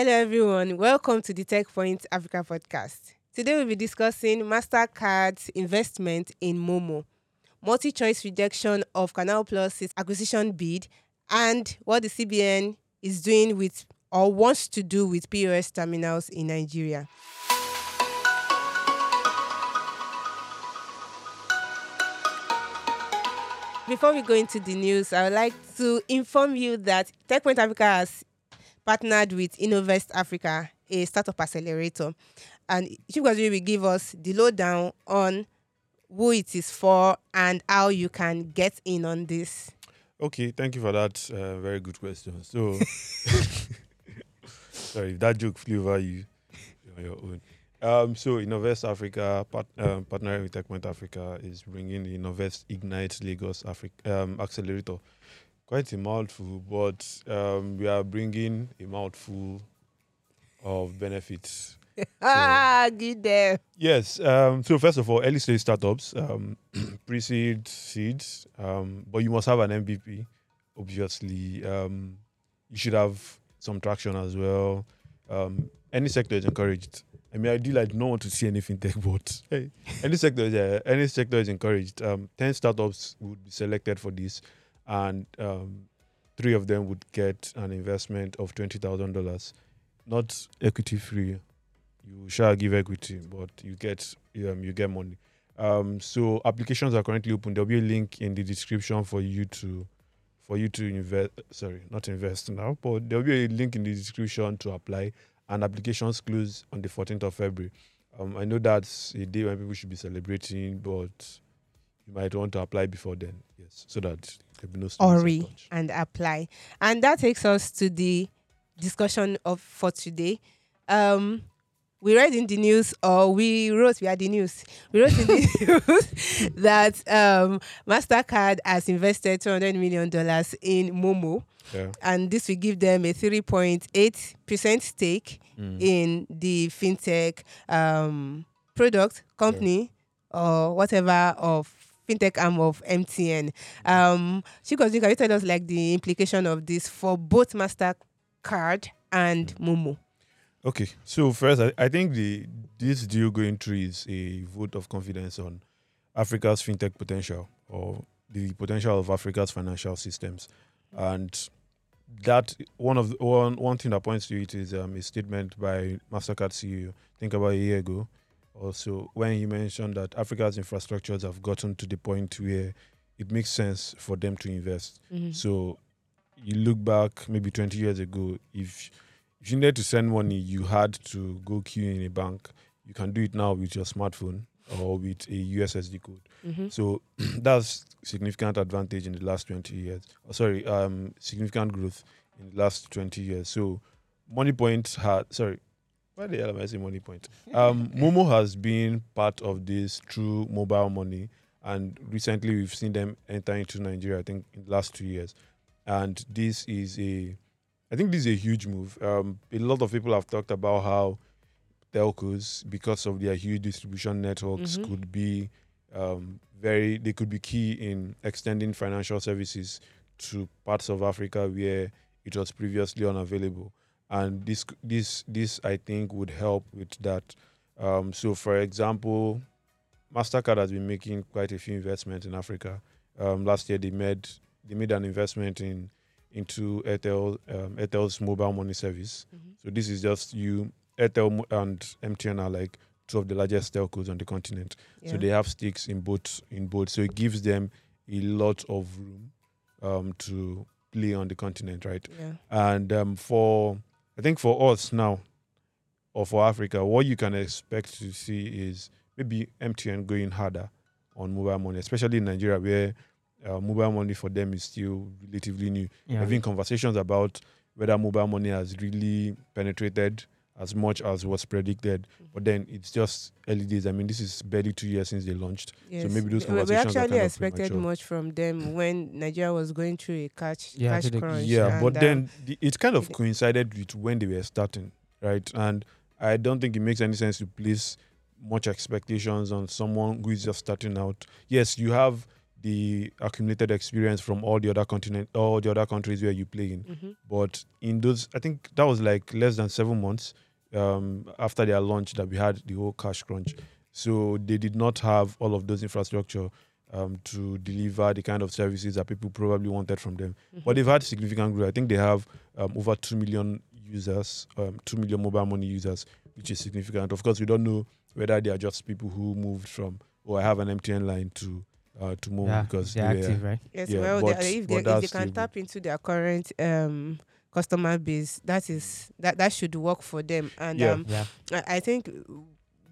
Hello, everyone. Welcome to the Techpoint Africa podcast. Today, we'll be discussing MasterCard's investment in Momo, MultiChoice rejection of Canal Plus's acquisition bid, and what the CBN is doing with or wants to do with POS terminals in Nigeria. Before we go into the news, I would like to inform you that TechPoint Africa has partnered with Innovest Africa, a startup accelerator. And Chief Gwazuri will give us the lowdown on who it is for and how you can get in on this. Okay, thank you for that uh, very good question. So, sorry, if that joke flew over you, on your own. Um, so Innovest Africa, part, um, partnering with TechPoint Africa, is bringing the Innovest Ignite Lagos Africa um, Accelerator. Quite a mouthful, but um, we are bringing a mouthful of benefits. ah, good there. Yes. Um, so first of all, early stage startups, um, pre-seed, seeds, um, but you must have an MVP. Obviously, um, you should have some traction as well. Um, any sector is encouraged. I mean, I do like not want to see any fintech, but hey, any sector, is, uh, any sector is encouraged. Um, Ten startups would be selected for this, and um, three of them would get an investment of twenty thousand dollars, not equity free. You shall give equity, but you get um, you get money. Um, so applications are currently open. There'll be a link in the description for you to for you to invest. Sorry, not invest now, but there'll be a link in the description to apply and applications close on the 14th of February. Um, I know that's a day when people should be celebrating, but you might want to apply before then, yes, so that no strings Hurry attached. and apply. And that takes us to the discussion of for today. Um, we read in the news, or we wrote, we had the news. We wrote in the news that um, Mastercard has invested two hundred million dollars in Momo, Yeah. and this will give them a three point eight percent stake Mm. in the fintech um, product company or whatever of fintech arm of MTN. Um, Chikozi, can you tell us like the implication of this for both Mastercard and Momo? Okay, so first, I, I think the this deal going through is a vote of confidence on Africa's fintech potential or the potential of Africa's financial systems, and that one of the, one one thing that points to it is um, a statement by Mastercard CEO. Think about a year ago, also when he mentioned that Africa's infrastructures have gotten to the point where it makes sense for them to invest. Mhm. So you look back maybe 20 years ago, if if you needed to send money, you had to go queue in a bank. You can do it now with your smartphone or with a USSD code. Mhm. So that's significant advantage in the last 20 years. Oh, sorry, um, significant growth in the last 20 years. So Moniepoint had sorry, why the hell am I saying Moniepoint? Um, Momo has been part of this through mobile money, and recently we've seen them enter into Nigeria. I think in the last two years, and this is a, I think this is a huge move. Um, a lot of people have talked about how telcos, because of their huge distribution networks, Mhm. could be um, very. They could be key in extending financial services to parts of Africa where it was previously unavailable. And this, this, this, I think, would help with that. Um, so, for example, Mastercard has been making quite a few investments in Africa. Um, last year, they made they made an investment in into Airtel um, Airtel's mobile money service. Mhm. So this is just you. Airtel and MTN are like two of the largest telcos on the continent. So they have stakes in both in both. So it gives them a lot of room um, to play on the continent, right? yeah. And um, for I think for us now, or for Africa, what you can expect to see is maybe MTN going harder on mobile money, especially in Nigeria, where uh, mobile money for them is still relatively new. Yeah. Having conversations about whether mobile money has really penetrated as much as was predicted, but then it's just early days. I mean, this is barely two years since they launched. Yes. maybe those We- we conversations are actually kind expected premature. much from them when Nigeria was going through a catch, Yeah, cash to the- crunch. Yeah, but um, then the, it kind of coincided with when they were starting, right? And I don't think it makes any sense to place much expectations on someone who is just starting out. Yes, you have the accumulated experience from all the other continent, all the other countries where you play in. Mhm. But in those, I think that was like less than seven months um, after their launch that we had the whole cash crunch. So they did not have all of those infrastructure um, to deliver the kind of services that people probably wanted from them. But they've had significant growth. I think they have um, over 2 million users, um, 2 million mobile money users, which is significant. Of course, we don't know whether they are just people who moved from, oh, I have an MTN line to uh, to Momo yeah, because they're they were- active, right? Yes, Yeah, well, but- they, if, but they, if they can still tap into their current um, customer base, that is that that should work for them. And Yeah. um, Yeah. I, I think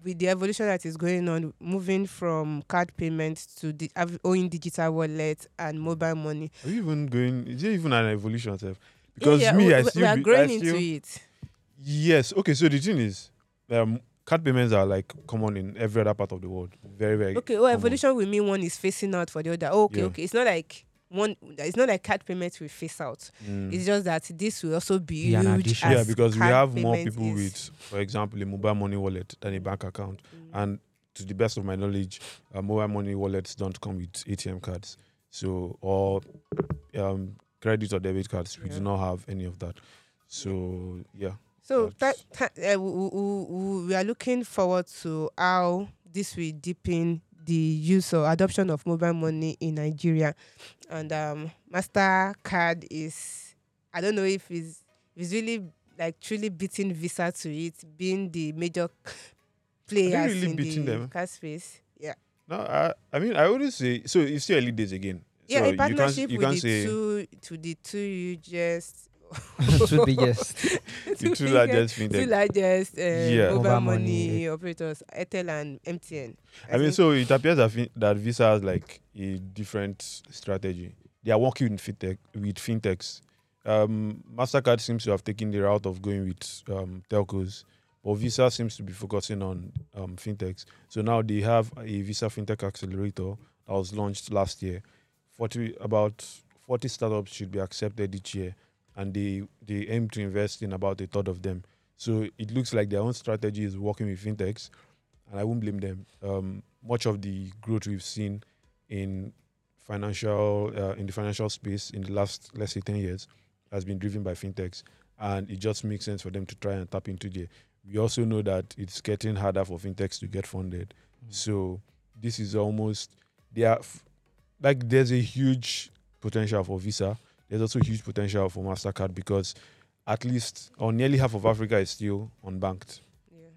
with the evolution that is going on, moving from card payments to the av- owning digital wallet and mobile money, Are you even going? Is it even an evolution, self? Because yeah, me, we, I still we are be- growing still- into it. Yes. Okay. So the thing is, um, card payments are like common in every other part of the world. Very, very. Okay, well, common. evolution will mean one is facing out for the other. Oh, okay, Yeah. okay. It's not like one. It's not like card payments will face out. Mm. It's just that this will also be Be an huge. addition. yeah, as because we have more people is. with, for example, a mobile money wallet than a bank account. Mm. And to the best of my knowledge, uh, mobile money wallets don't come with ATM cards. So, or um, credit or debit cards, we Yeah. do not have any of that. So, yeah. So that, that uh, we, we, we- we are looking forward to how this will deepen the use or adoption of mobile money in Nigeria, and um, Mastercard is I don't know if it's it's really like truly beating Visa to it, being the major players really in beating the them? card space. Yeah, No, I, I mean, I always say, so it's still early days again. yeah, so a you can't, partnership you with the say two to the two you just Two biggest. the two largest two largest uh, Yeah. mobile, Mobile money, money. operators, Airtel and MTN. I mean, think- so it appears that, that Visa has like a different strategy. They are working with fintech with fintechs. Um, Mastercard seems to have taken the route of going with um, telcos, but Visa seems to be focusing on um, fintechs. So now they have a Visa FinTech Accelerator that was launched last year. Forty about forty startups should be accepted each year, and they they aim to invest in about a third of them. So it looks like their own strategy is working with fintechs, and I won't blame them. Um, much of the growth we've seen in financial uh, in the financial space in the last let's say 10 years has been driven by fintechs and it just makes sense for them to try and tap into there we also know that it's getting harder for fintechs to get funded so this is almost they are f- like there's a huge potential for visa there's also huge potential for mastercard because at least or nearly half of africa is still unbanked yeah.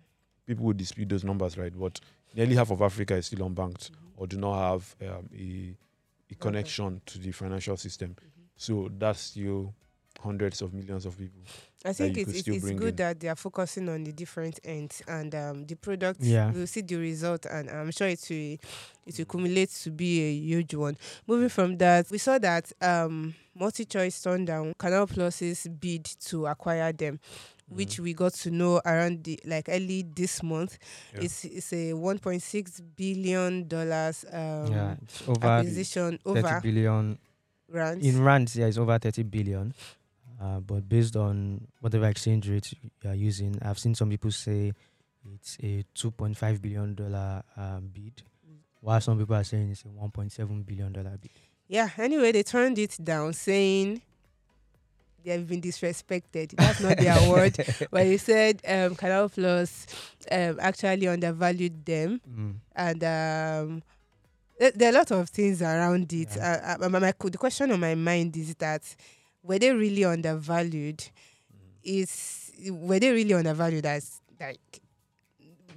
people would dispute those numbers, right? But nearly half of Africa is still unbanked or do not have um, a, a connection to the financial system. So that's still hundreds of millions of people. I think you it's, it's, it's good in. that they are focusing on the different ends and um, the product. Yeah. We'll see the result, and I'm sure it will it will accumulate to be a huge one. Moving from that, we saw that um, MultiChoice turned down Canal Plus's bid to acquire them, which we got to know around the like early this month. Yeah. It's it's a 1.6 billion dollars um, yeah, it's over acquisition 30 over billion. grants. In rands, yeah, it's over 30 billion. Uh, but based on whatever exchange rate you are using, I've seen some people say it's a 2.5 billion dollar um, bid, while some people are saying it's a 1.7 billion dollar bid. Yeah, anyway, they turned it down saying they have been disrespected. That's not their word. But they said um, Canal Plus um, actually undervalued them. Mm. And um, there, there are a lot of things around it. Uh, uh, my, my, the question on my mind is that were they really undervalued? Is were they really undervalued as like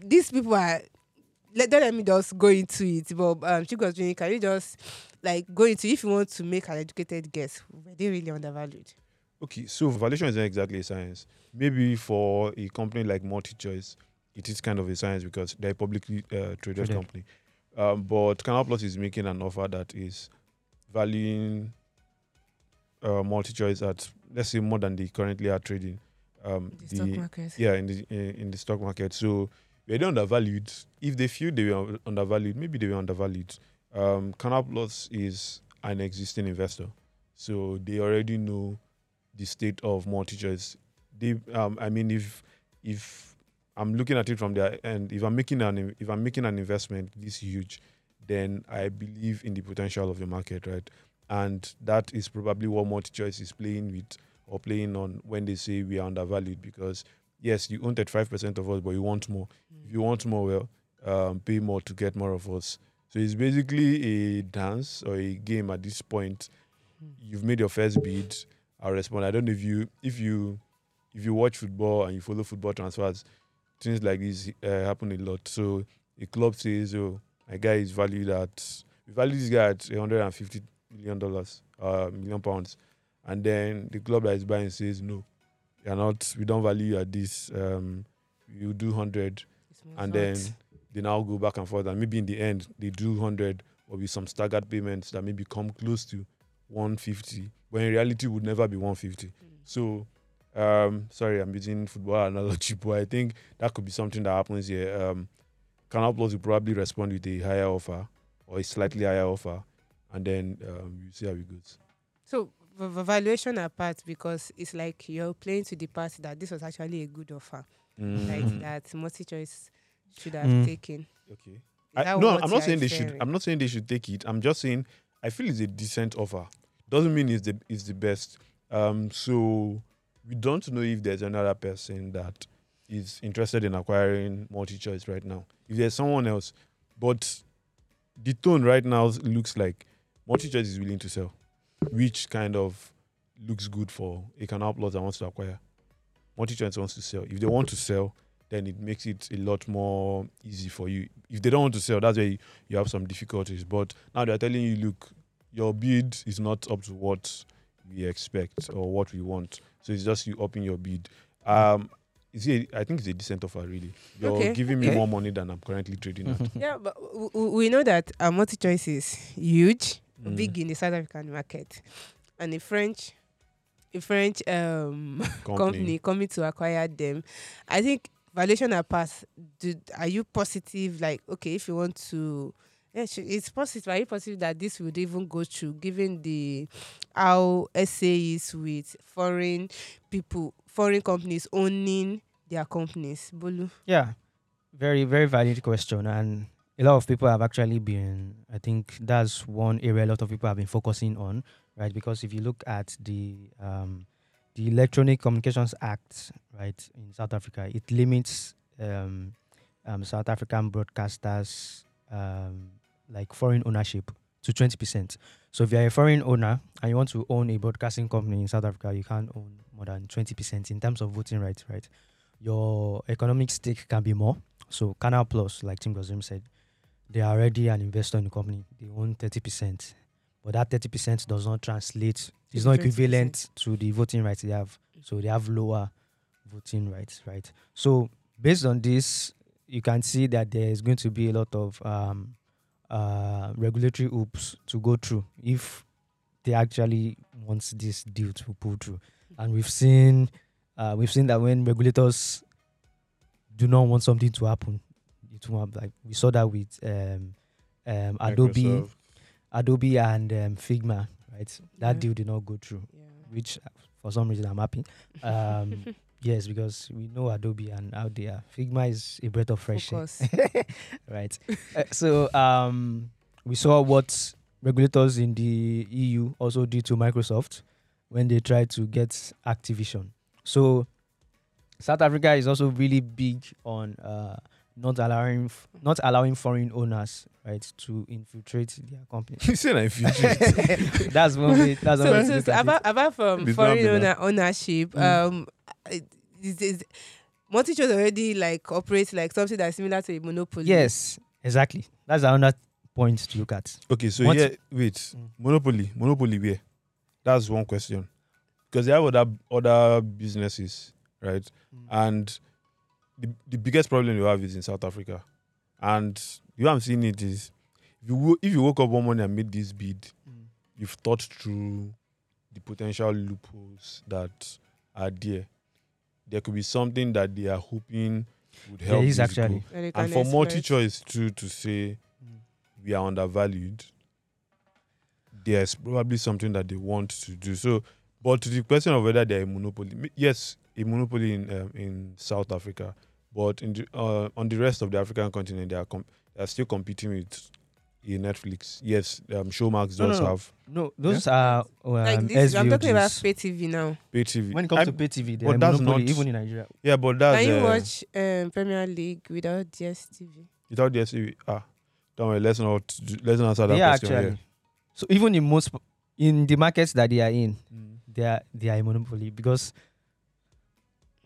these people are let, don't let me just go into it but um Chigos Junior, can you just like go into if you want to make an educated guess were they really undervalued Okay, so valuation is not exactly a science. Maybe for a company like MultiChoice, it is kind of a science because they're a publicly uh, traded Traded. company. Um, but Canal Plus is making an offer that is valuing uh, MultiChoice at let's say more than they currently are trading. Um, the, stock market. yeah in the in, in the stock market. So were they undervalued. If they feel they were undervalued maybe they were undervalued. Um canal plus is an existing investor. So they already know the state of MultiChoice. They um i mean if if i'm looking at it from their end if i'm making an if i'm making an investment this huge then I believe in the potential of the market, right? And that is probably what MultiChoice is playing with or playing on when they say we are undervalued because yes, you own 35% of us, but you want more. If you want more, well, um, pay more to get more of us. So it's basically a dance or a game at this point. You've made your first bid. I'll respond. I don't know if you if you if you watch football and you follow football transfers, things like this uh, happen a lot. So a club says, "Oh, my guy is valued at we value this guy at 150 million dollars, uh, million pounds," and then the club that is buying says, "No, you're not. We don't value you at this. Um, you do 100." It's more and then they now go back and forth and maybe in the end they do 100 or with some staggered payments that maybe come close to 150 but in reality would never be 150 so um sorry i'm using football analogy but i think that could be something that happens here um canal plus will probably respond with a higher offer or a slightly higher offer and then um, you see how it goes So the v- valuation apart, because it's like you're playing to the party that this was actually a good offer, like Mhm. that MultiChoice should have Mm. taken. okay I, no, I'm not saying they should. I'm not saying they should take it. I'm just saying I feel it's a decent offer. Doesn't mean it's the it's the best. Um, so we don't know if there's another person that is interested in acquiring MultiChoice right now. If there's someone else, but the tone right now looks like MultiChoice is willing to sell, which kind of looks good for a canal plus that wants to acquire. MultiChoice wants to sell. If they want to sell, then it makes it a lot more easy for you. If they don't want to sell, that's where you, you have some difficulties. But now they're telling you, look, your bid is not up to what we expect or what we want. So it's just you upping your bid. Um, is it, I think it's a decent offer, really. You're Okay, giving me okay. more money than I'm currently trading at. Yeah, but we know that uh, MultiChoice is huge, Mm. big in the South African market, and a French, a French um, company. coming to acquire them. I think valuation apart, do, are you positive? Like, okay, if you want to, yeah, it's positive. Are you positive that this would even go through, given the how SA is with foreign people, foreign companies owning their companies? Bolu. Yeah, very very valid question, and a lot of people have actually been. I think that's one area a lot of people have been focusing on, right? Because if you look at the um, the Electronic Communications Act, right, in South Africa, it limits um, um, South African broadcasters um, like foreign ownership to twenty percent. So if you're a foreign owner and you want to own a broadcasting company in South Africa, you can't own more than twenty percent in terms of voting rights, right? your economic stake can be more. So Canal Plus, like Tim Gozim said, they are already an investor in the company. They own thirty percent, but that thirty percent does not translate. It's not 20%. equivalent to the voting rights they have. So they have lower voting rights, right? So based on this, you can see that there is going to be a lot of um, uh, regulatory hoops to go through if they actually want this deal to pull through. And we've seen uh, we've seen that when regulators do not want something to happen, it won't happen. Like we saw that with um, um, Adobe, Microsoft. Adobe and um, Figma, right? That Yeah. deal did not go through, Yeah. which uh, for some reason I'm happy. Um, yes, because we know Adobe and how they are. Figma is a breath of fresh air, right? Uh, so um, we saw what regulators in the EU also did to Microsoft when they tried to get Activision. So South Africa is also really big on uh, not allowing f- not allowing foreign owners right to infiltrate their company. you said I future. that's one way. That's one way so, to so, look so at it. apart, apart from It's foreign owner ownership, Mm. um, it- is, is MultiChoice already like operates like something that's similar to a monopoly. Yes, exactly. That's another point to look at. Okay, so What- yeah, wait. Mm. Monopoly, monopoly where? That's one question. Because they have other other businesses, right? And the, the biggest problem you have is in South Africa. And you I'm seeing it is if you if you woke up one morning and made this bid, Mm. you've thought through the potential loopholes that are there. There could be something that they are hoping would help. There is this actually. And, And for exploit. MultiChoice too to say Mm. we are undervalued, there's probably something that they want to do. So, but to the question of whether they're a monopoly, yes, a monopoly in um, in South Africa, but in the, uh, on the rest of the African continent, they are com- they are still competing with a Netflix. Yes, um, Showmax No, no, does no. have No, those are um, like this, I'm talking about SVODs. pay TV now. pay TV. When it comes I'm- to pay TV, but they're that's monopoly, not- even in Nigeria. yeah, but that's Can you uh, watch um, Premier League without DSTV? without DSTV, Ah, don't worry. Let's not let's not answer that Yeah, question actually. So even in most in the markets that they are in, here. they are they are a monopoly because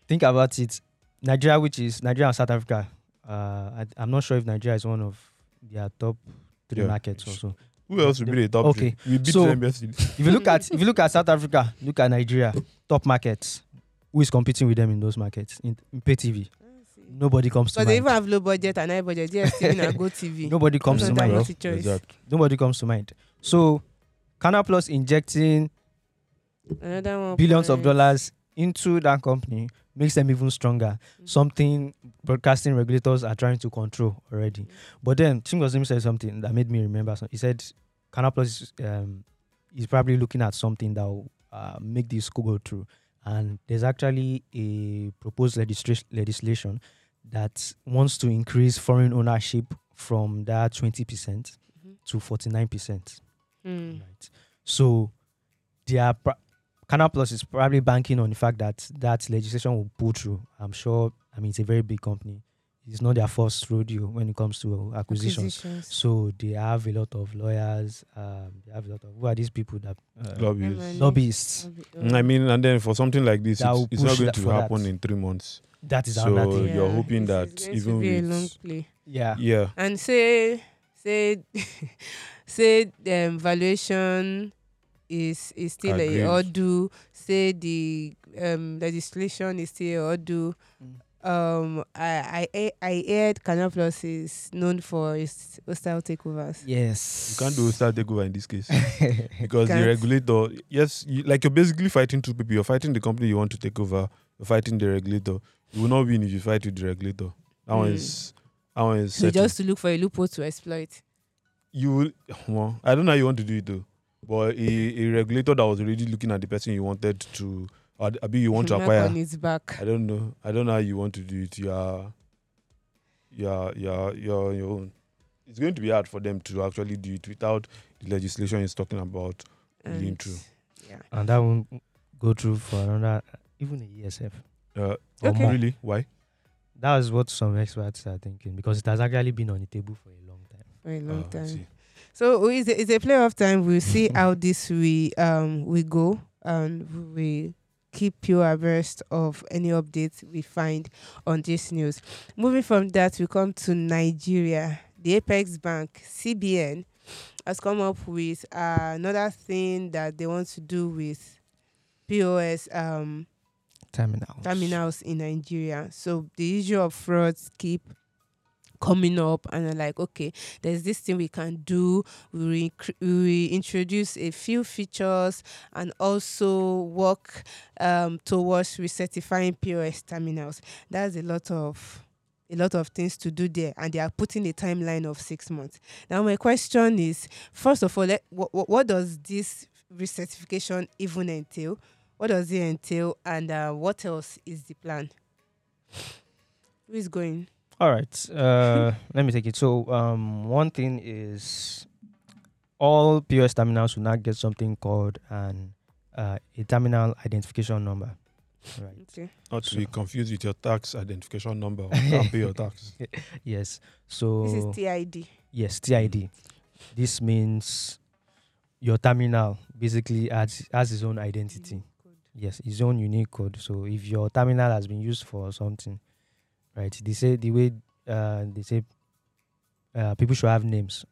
think about it, Nigeria, which is Nigeria and South Africa. Uh, I, I'm not sure if Nigeria is one of their top three Yeah. markets also. Who else will be the top Okay, three? We beat so- them yesterday. If you look at if you look at South Africa, look at Nigeria, top markets. Who is competing with them in those markets in, in pay TV? Nobody comes to Because they mind. even have low budget and high budget. DSTV and Go TV. Nobody comes to mind. multi choice. Exact. Nobody comes to mind. So, Canal Plus injecting Another one. billions of point. dollars into that company makes them even stronger. Mhm. Something broadcasting regulators are trying to control already. But then Chingozim said something that made me remember. some- He said Canal Plus is, um, is probably looking at something that will uh, make this go through. And there's actually a proposed legisla- legislation that wants to increase foreign ownership from that 20% Mhm. to 49%. Mm. Right. So they are pra- Canal Plus is probably banking on the fact that that legislation will pull through. I'm sure. I mean, it's a very big company. It's not their first rodeo when it comes to acquisitions. Acquisitions. So they have a lot of lawyers. Um, they have a lot of who are these people that uh, Lobbyists. Lobbyists? I mean, and then for something like this, That it's, it's not going to happen that. in three months. That is So another thing. you're hoping this that is going even be a with- long play. Yeah. Yeah, And say say say the um, valuation is is still Agreed. a ordo. Say the um, legislation is still a ordo. Mm. Um, I I I heard Canal Plus is known for its hostile takeovers. Yes. you can't do start takeover in this case because the regulator. Yes, you, like you're basically fighting two people. You're fighting the company you want to take over. You're fighting the regulator. You will not win if you fight with the regulator. That one Mm. is that one is So certain. just to look for a loophole to exploit. you will. Well, I don't know how you want to do it though. But a, a regulator that was already looking at the person you wanted to, or maybe you want to acquire. on its back. I don't know. I don't know how you want to do it. You are, you are, you are, you're on your own. It's going to be hard for them to actually do it without the legislation is talking about. Lean And- through. Yeah. and that won't go through for another even a esf. Uh, Okay. more. Really? Why? That is what some experts are thinking because it has actually been on the table for a long time. For a long I time. So it's a, it's a play of time. We'll see how this we um we go and we keep you abreast of any updates we find on this news. Moving from that, we come to Nigeria. The Apex Bank (CBN) has come up with uh, another thing that they want to do with POS um Terminals. terminals in Nigeria. So the issue of frauds keep coming up and like, okay, there's this thing we can do. We, we introduce a few features and also work um, towards recertifying POS terminals. That's a lot of a lot of things to do there and they are putting a timeline of six months now my question is first of all let, what, what does this recertification even entail what does it entail and uh, what else is the plan who is going All right. Uh, let me take it. So, um, one thing is all POS terminals will now get something called an uh, a terminal identification number. Right. okay Not to So- be confused with your tax identification number. or You can't pay your tax. Yes. So this is tid yes, TID. This means your terminal basically has has its own identity. Yes, its own unique code. So if your terminal has been used for something, right? They say the way uh, they say uh, people should have names,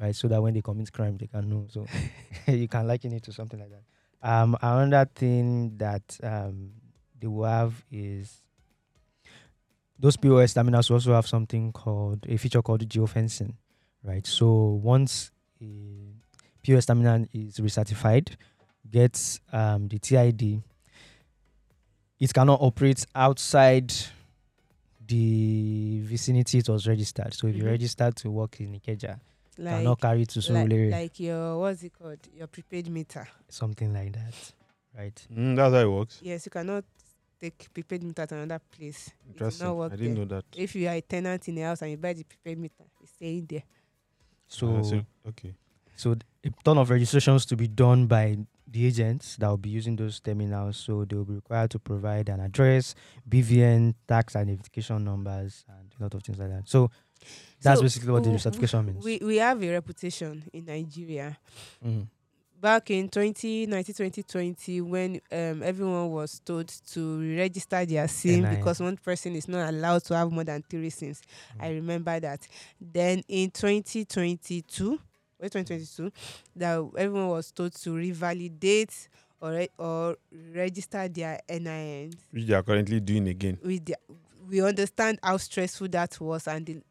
right? So that when they commit crime, they can know. So you can liken it to something like that. Um, another thing that um, they will have is those POS terminals also have something called a feature called geofencing, right? So once a POS terminal is recertified, gets um, the TID, it cannot operate outside the vicinity it was registered. So if you Mhm. registered to work in Ikeja, like cannot carry to like, Surulere, like your what's it called your prepaid meter something like that, right? Mm, that's how it works. yes you cannot take prepaid meter to another place Interesting. not work I didn't there. know that. if you are a tenant in a house and you buy the prepaid meter it's staying there So, Uh, so okay. so a ton of registrations to be done by the agents that will be using those terminals. So they will be required to provide an address, BVN, tax identification numbers, and a lot of things like that. So that's So, basically what the w- certification means. We we have a reputation in Nigeria. Mhm. Back in 2019, 2020, when um, everyone was told to register their SIM NIN. because one person is not allowed to have more than three SIMs. I Mm. remember that. Then in 2022, or 2022, that everyone was told to revalidate or re- or register their NINs. Which they are currently doing again. Their, we understand how stressful that was and the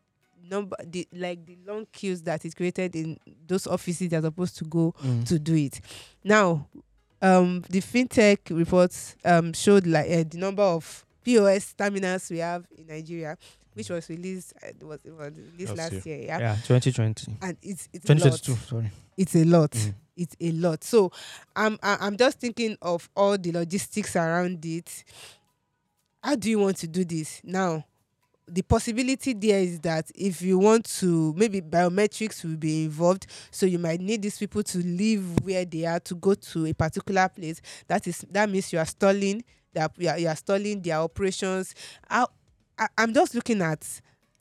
number, the like the long queues that it created in those offices that are supposed to go Mm. to do it. Now, um, the fintech reports um, showed like uh, the number of POS terminals we have in Nigeria, which was released uh, it was, it was released Last last, year. yeah? yeah, 2020. and it's it's a lot. 2022, sorry. It's a lot. Mm. It's a lot. So, I'm I- I'm just thinking of all the logistics around it. How do you want to do this now? The possibility there is that if you want to, maybe biometrics will be involved. So you might need these people to leave where they are to go to a particular place. That is that means you are stalling that you are, you are stalling their operations. How I, I'm just looking at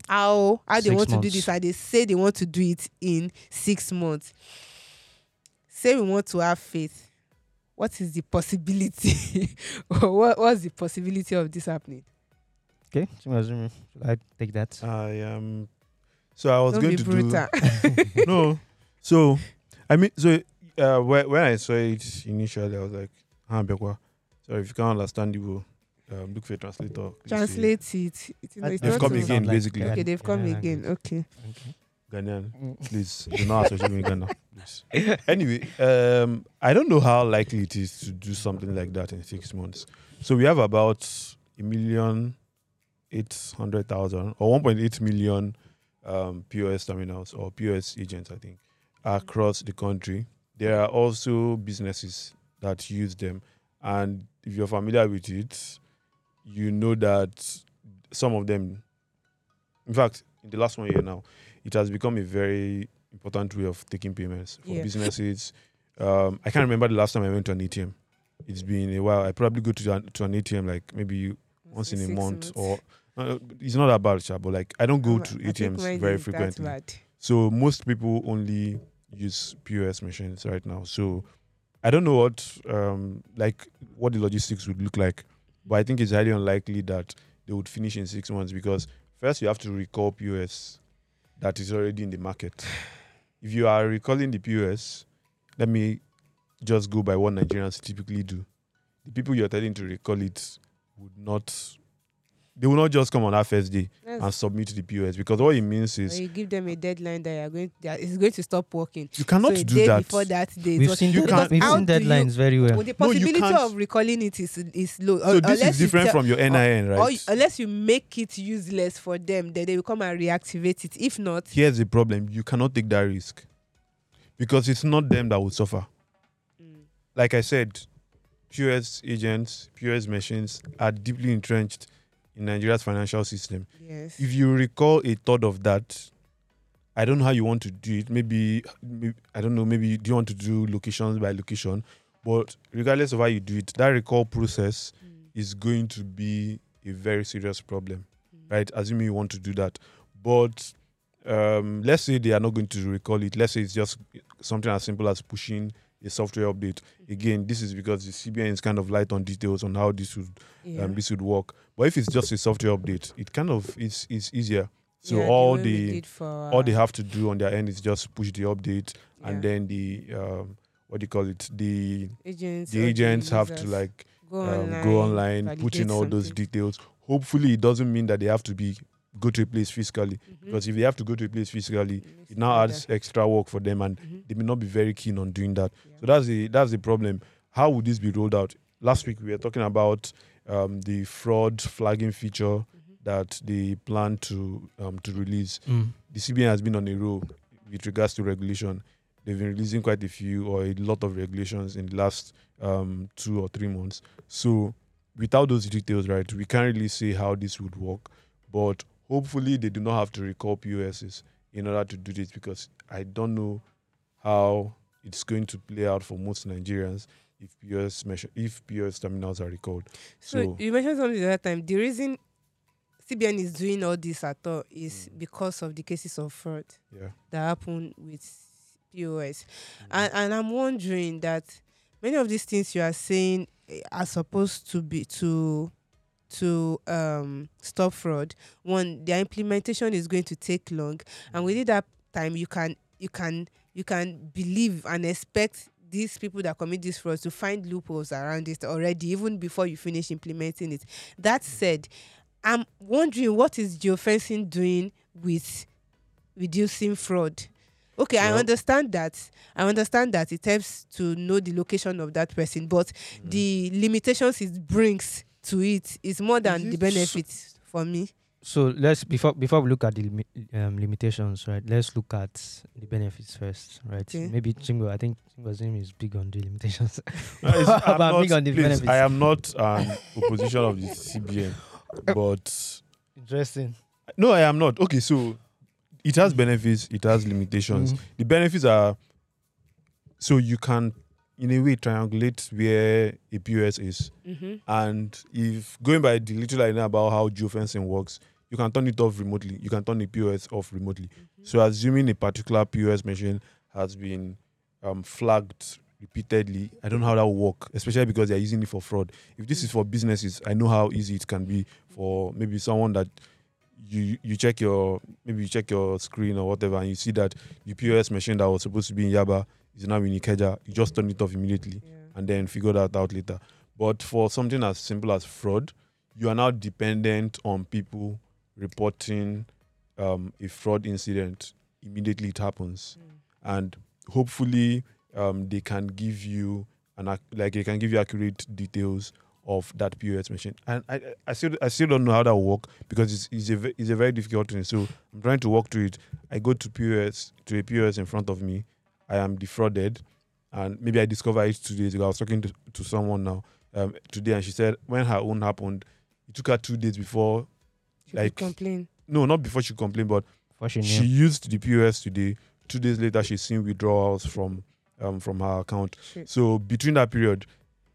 how how they Six want to do this. And they say they want to do it in six months. Say we want to have faith. What is the possibility? what, what's the possibility of this happening? Okay, Chimazumi, should I take that? I am. So I was Don't going to brutal. do no. So I mean, so uh, when, when I saw it initially, I was like, "Ah, Bekwa." So if you can't understand, you will um, look for a translator. please say Translate it. It's, That They've not come to- again, basically. Okay, they've come Yeah, again. Okay. Okay. Ghanaian. Please do not associate me with Ghana. Please. Anyway, um, I don't know how likely it is to do something like that in six months. So we have about a million eight hundred thousand or one point eight million um, POS terminals or POS agents, I think, across the country. There are also businesses that use them, and if you're familiar with it, you know that some of them, in fact, in the last one year now, it has become a very important way of taking payments for Yeah. businesses. Um, I can't remember the last time I went to an ATM. It's been a while. I probably go to an, to an ATM like maybe once in a month months. or uh, it's not that bad, but like I don't go Um, to ATMs very frequently. So most people only use POS machines right now. So I don't know what um like what the logistics would look like, but I think it's highly unlikely that they would finish in six months because first you have to recall POS that is already in the market. If you are recalling the POS, let me just go by what Nigerians typically do. The people you're telling to recall it would not they will not just come on that first day and That's- submit the POS because what it means or is you give them a deadline that you are going that is going to stop working. you cannot so a do day that. before that day. We've seen, You can't- we've seen do you- deadlines very well. well, the possibility can't- of recalling it is is low. So Un- this is different tell- from your NIN, right? Or you- unless you make it useless for them, then they will come and reactivate it. If not, Here's the problem: you cannot take that risk because it's not them that will suffer. mm, Like I said, POS agents, POS machines are deeply entrenched in Nigeria's financial system. yes. If you recall a third of that, I don't know how you want to do it. Maybe, maybe I don't know. Maybe you do you want to do locations by location? But regardless of how you do it, that recall process Mm, is going to be a very serious problem. mm. right? Assuming you want to do that. But um, let's say they are not going to recall it. Let's say it's just something as simple as pushing a software update. Again, this is because the CBN is kind of light on details on how this would Yeah. um, this would work. But if it's just a software update, it kind of it's it's easier. So Yeah, all the for, all they uh, have to do on their end is just push the update, and then the um, what do you call it? The agents, the agents have to like go um, online, go online, put in all those details. Hopefully, it doesn't mean that they have to be go to a place physically Mhm. because if they have to go to a place physically, It needs it now be adds extra work for them, and there. Mhm. they may not be very keen on doing that. Yeah. So that's the that's the problem. How would this be rolled out? Last week we were talking about um, the fraud flagging feature Mhm. that they plan to um, to release. Mm. The CBN has been on a roll with regards to regulation. They've been releasing quite a few or a lot of regulations in the last um, two or three months. So without those details, right, we can't really say how this would work. But hopefully they do not have to recall POSs in order to do this because I don't know how it's going to play out for most Nigerians if POS measure, if POS terminals are recalled. So, So- you mentioned something the other time. The reason CBN is doing all this at all is Mm. because of the cases of fraud Yeah. that happened with POS. Mm. And, and I'm wondering that many of these things you are saying eh, are supposed to be to to um stop fraud. One, their implementation is going to take long, and within that time, you can you can you can believe and expect these people that commit these frauds to find loopholes around it already, even before you finish implementing it. That said, I'm wondering what is geofencing doing with reducing fraud. Okay, I understand that. I understand that it helps to know the location of that person, but Mm. the limitations it brings to it is more than Is the it so- benefits for me. So let's before before we look at the limi- um, limitations, right? Let's look at the benefits first, right? Okay. Maybe Chingo. I think Chingo's name is big on the limitations. It's- I'm But big not- on the please, benefits. I am not an opposition of the CBN, but Interesting. no, I am not. Okay, so it has benefits, it has limitations. Mm. The benefits are so you can, in a way, triangulate where a POS is. Mm-hmm. And if going by the little I know about how geofencing works, you can turn it off remotely. You can turn the POS off remotely. So assuming a particular POS machine has been um, flagged repeatedly, I don't know how that will work, especially because they're using it for fraud. If this is for businesses, I know how easy it can be for maybe someone that you you check your maybe you check your screen or whatever and you see that the POS machine that was supposed to be in Yaba is now in Ikeja, you just turn it off immediately and then figure that out later. But for something as simple as fraud, you are now dependent on people reporting um, a fraud incident immediately it happens, and hopefully um, they can give you an ac- like they can give you accurate details of that POS machine. And I, I- I still I still don't know how that will work because it's, it's a it's a very difficult thing. So I'm trying to work through it. I go to POS to a POS in front of me. I am defrauded, and maybe I discover it two days ago. I was talking to, to someone now um, today, and she said when her own happened, it took her two days before. She Like- could complain. No, not before she complained, but For she she used the POS today. Two days later, she's seen withdrawals from um, from her account. Shit. So between that period,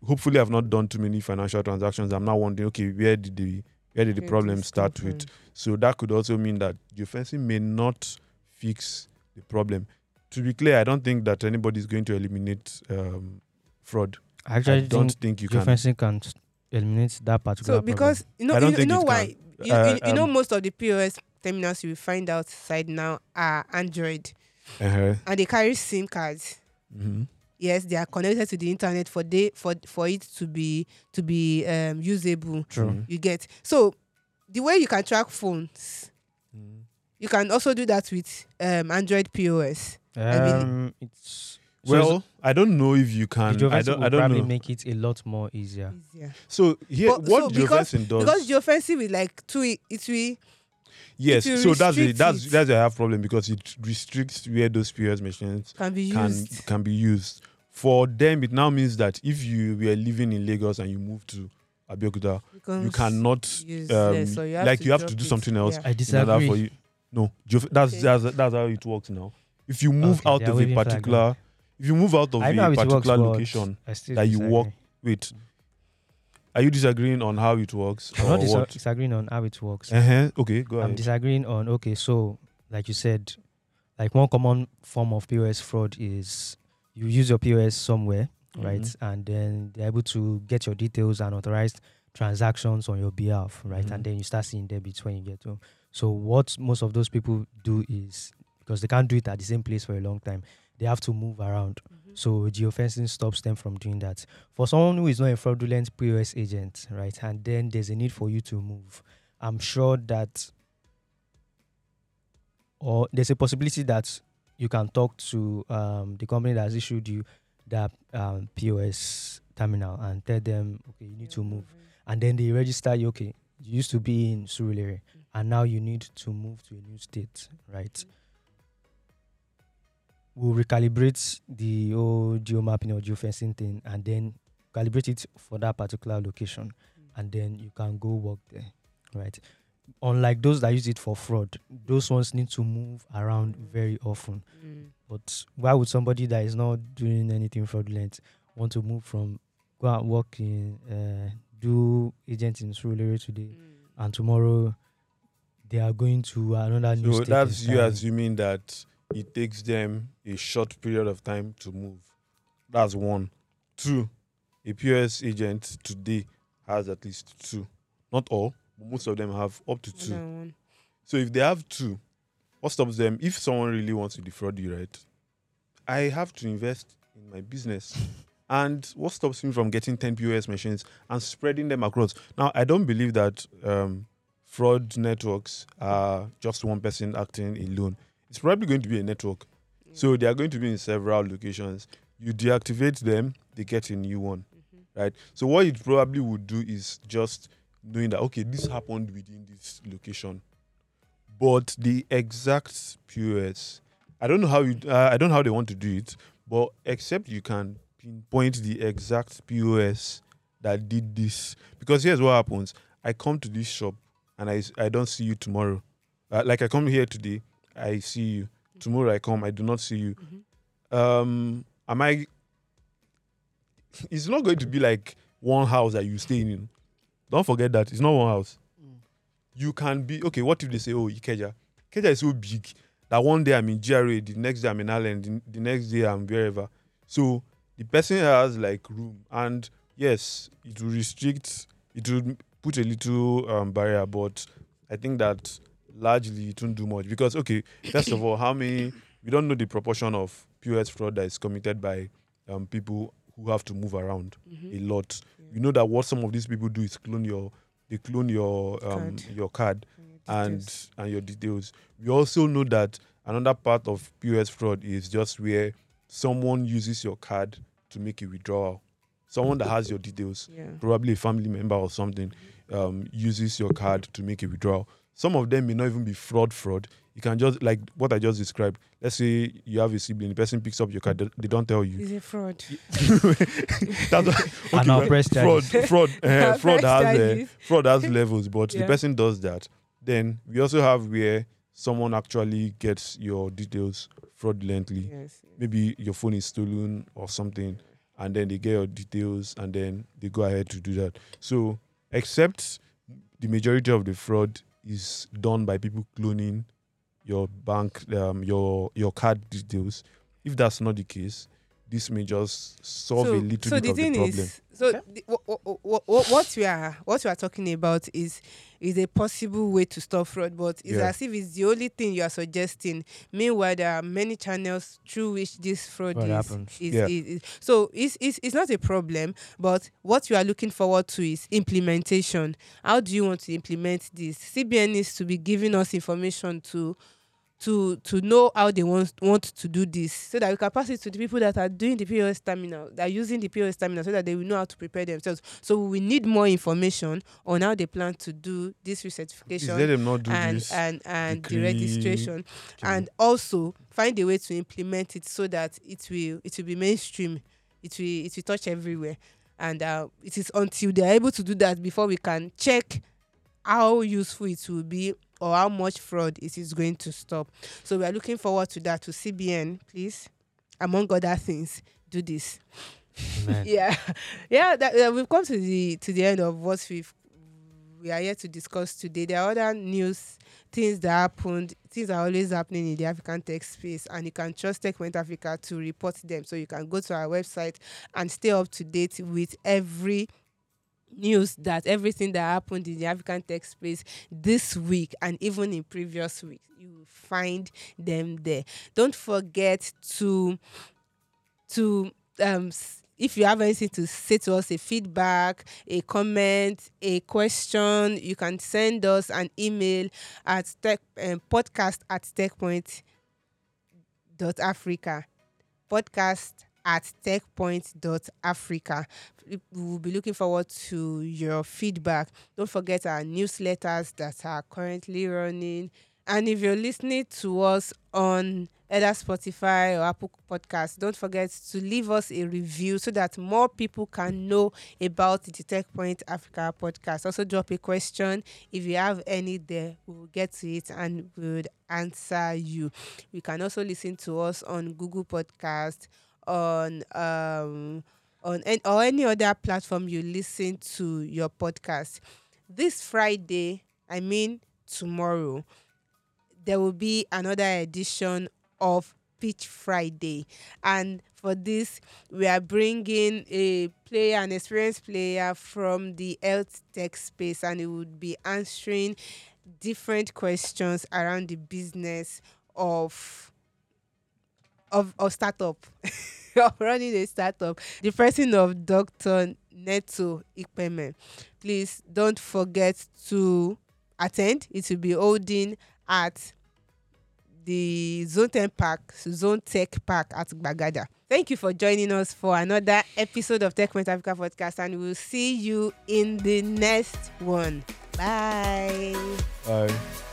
hopefully, I've not done too many financial transactions. I'm now wondering, okay, where did the where did the Where problem start with? So that could also mean that geofencing may not fix the problem. To be clear, I don't think that anybody is going to eliminate um, fraud. I actually I don't think think you can. geofencing can s- eliminate that particular So because you know I don't you, you know why can. you, Uh, you, you know um, most of the POS terminals you will find outside now are Android Uh-huh. and they carry SIM cards. Mhm. Yes, they are connected to the internet for they for for it to be to be um, usable. True. Mhm. You get so the way you can track phones, Mhm. you can also do that with um, Android POS. I really- Um, it's so Well, I don't know if you can. the I don't. will I don't probably know. make it a lot more easier. Easier. So here, But- what so because- geofencing does? Because geofencing is like two it will yes. So that's the, that's it. that's a half problem because it restricts where those POS machines can be used. can be used. For them, it now means that if you were living in Lagos and you move to Abeokuta, you cannot useless, um, or you have like to you have to do it. something else Yeah. I disagree. for you. No, geof- that's, Okay. that's that's how it works now. If you move Okay, out of a particular, if you move out of a works, particular location, that you work with. Are you disagreeing on how it works? I'm not disa- disagreeing on how it works. Uh-huh. Okay, go ahead. I'm disagreeing on okay, so like you said, like one common form of POS fraud is you use your POS somewhere, right? Mhm. And then they're able to get your details and authorized transactions on your behalf, right? Mhm. And then you start seeing debits when you get home. So what most of those people do is because they can't do it at the same place for a long time, they have to move around. Mhm. So geofencing stops them from doing that. For someone who is not a fraudulent POS agent, right, and then there's a need for you to move, I'm sure that, or there's a possibility that you can talk to um, the company that has issued you that um, POS terminal and tell them, okay, you need to move, and then they register you. Okay, you used to be in Surulere, and now you need to move to a new state, right? We'll recalibrate the whole geomapping or geofencing thing, and then calibrate it for that particular location, and then you can go work there, right? unlike those that use it for fraud, those ones need to move around very often. Mm. But why would somebody that is not doing anything fraudulent want to move from go and work in uh, do agent in Surulere today Mm. and tomorrow they are going to another new So state that's you entirely? assuming that it takes them a short period of time to move. That's one. Two, a POS agent today has at least two. Not all, but most of them have up to two. So if they have two, what stops them? If someone really wants to defraud you, right? I have to invest in my business. And what stops me from getting 10 POS machines and spreading them across? Now, I don't believe that um, fraud networks are just one person acting alone. It's probably going to be a network. So they are going to be in several locations. You deactivate them, they get a new one, Mhm. right? So what it probably would do is just knowing that okay, this happened within this location, but the exact POS, I don't know how you, uh, I don't know how they want to do it, but except you can pinpoint the exact POS that did this, because here's what happens: I come to this shop and I I don't see you tomorrow, uh, like I come here today, I see you. Tomorrow I come, I do not see you. Mhm. um am i it's not going to be like one house that you stay in don't forget that it's not one house. You can be okay what if they say oh ikeja? Ikeja is so big that one day i'm in gra the next day i'm in ireland the, the next day i'm wherever. So the person has like room and yes it will restrict it will put a little um, barrier but i think that largely it won't do much because okay first of all how many we don't know the proportion of POS fraud that is committed by um, people who have to move around Mhm. a lot. Yeah. You know that what some of these people do is clone your they clone your um, Card. your card and Details. and your details. We also know that another part of POS fraud is just where someone uses your card to make a withdrawal. Someone that has your details, yeah. probably a family member or something, um, uses your card to make a withdrawal. Some of them may not even be fraud fraud. You can just like what I just described. Let's say you have a sibling, the person picks up your card, they, they don't tell you. Is a fraud. That's what- And our well, press fraud, fraud, uh, fraud Press has uh, fraud has levels, but the person does that. Then we also have where someone actually gets your details fraudulently. Yes. Maybe your phone is stolen or something, and then they get your details, and then they go ahead to do that. So, except the majority of the fraud is done by people cloning your bank, um, your your card details. If that's not the case, this may just solve a little so bit the of the problem. is, so the, what, what, what, what we are what we are talking about is is a possible way to stop fraud, but it's Yeah. as if it's the only thing you are suggesting. Meanwhile, there are many channels through which this fraud What is, happens. is, Yeah. is, is- so it's, it's it's not a problem. But what you are looking forward to is implementation. How do you want to implement this? CBN needs to be giving us information to to to know how they want want to do this so that we can pass it to the people that are doing the POS terminal that are using the POS terminal so that they will know how to prepare themselves so we need more information on how they plan to do this recertification let them not do and this. and and the registration thing. and also find a way to implement it so that it will it will be mainstream it will it will touch everywhere and uh, it is until they are able to do that before we can check how useful it will be or how much fraud is it is going to stop. So we are looking forward to that to cbn please. Among other things do this. Yeah. Yeah that, uh, we've come to the to the end of what we've we are here to discuss today. There are other news things that happened things are always happening in the african tech space and you can trust techpoint africa to report them. So you can go to our website and stay up to date with every news that everything that happened in the african tech space this week and even in previous weeks you find them there. Don't forget to to um if you have anything to say to us a feedback a comment a question you can send us an email at tech um, podcast at techpoint dot africa. Podcast at techpoint dot africa we will be looking forward to your feedback don't forget our newsletters that are currently running And if you're listening to us on either Spotify or Apple Podcasts, don't forget to leave us a review so that more people can know about the Techpoint Africa podcast. Also, drop a question if you have any there. We will get to it and we would answer you. You can also listen to us on Google Podcast, on um on any, or any other platform you listen to your podcast. This Friday, I mean tomorrow, there will be another edition of Pitch Friday. And for this, we are bringing a player, an experienced player from the health tech space, and he would be answering different questions around the business of of, of startup. of running a startup. The person of Dr. Neto Ikpeme. Please don't forget to attend. It will be holding at the Zone 10 Park, Zone Tech Park at Gbagada. Thank you for joining us for another episode of Tech Africa podcast, and we'll see you in the next one. Bye. Bye.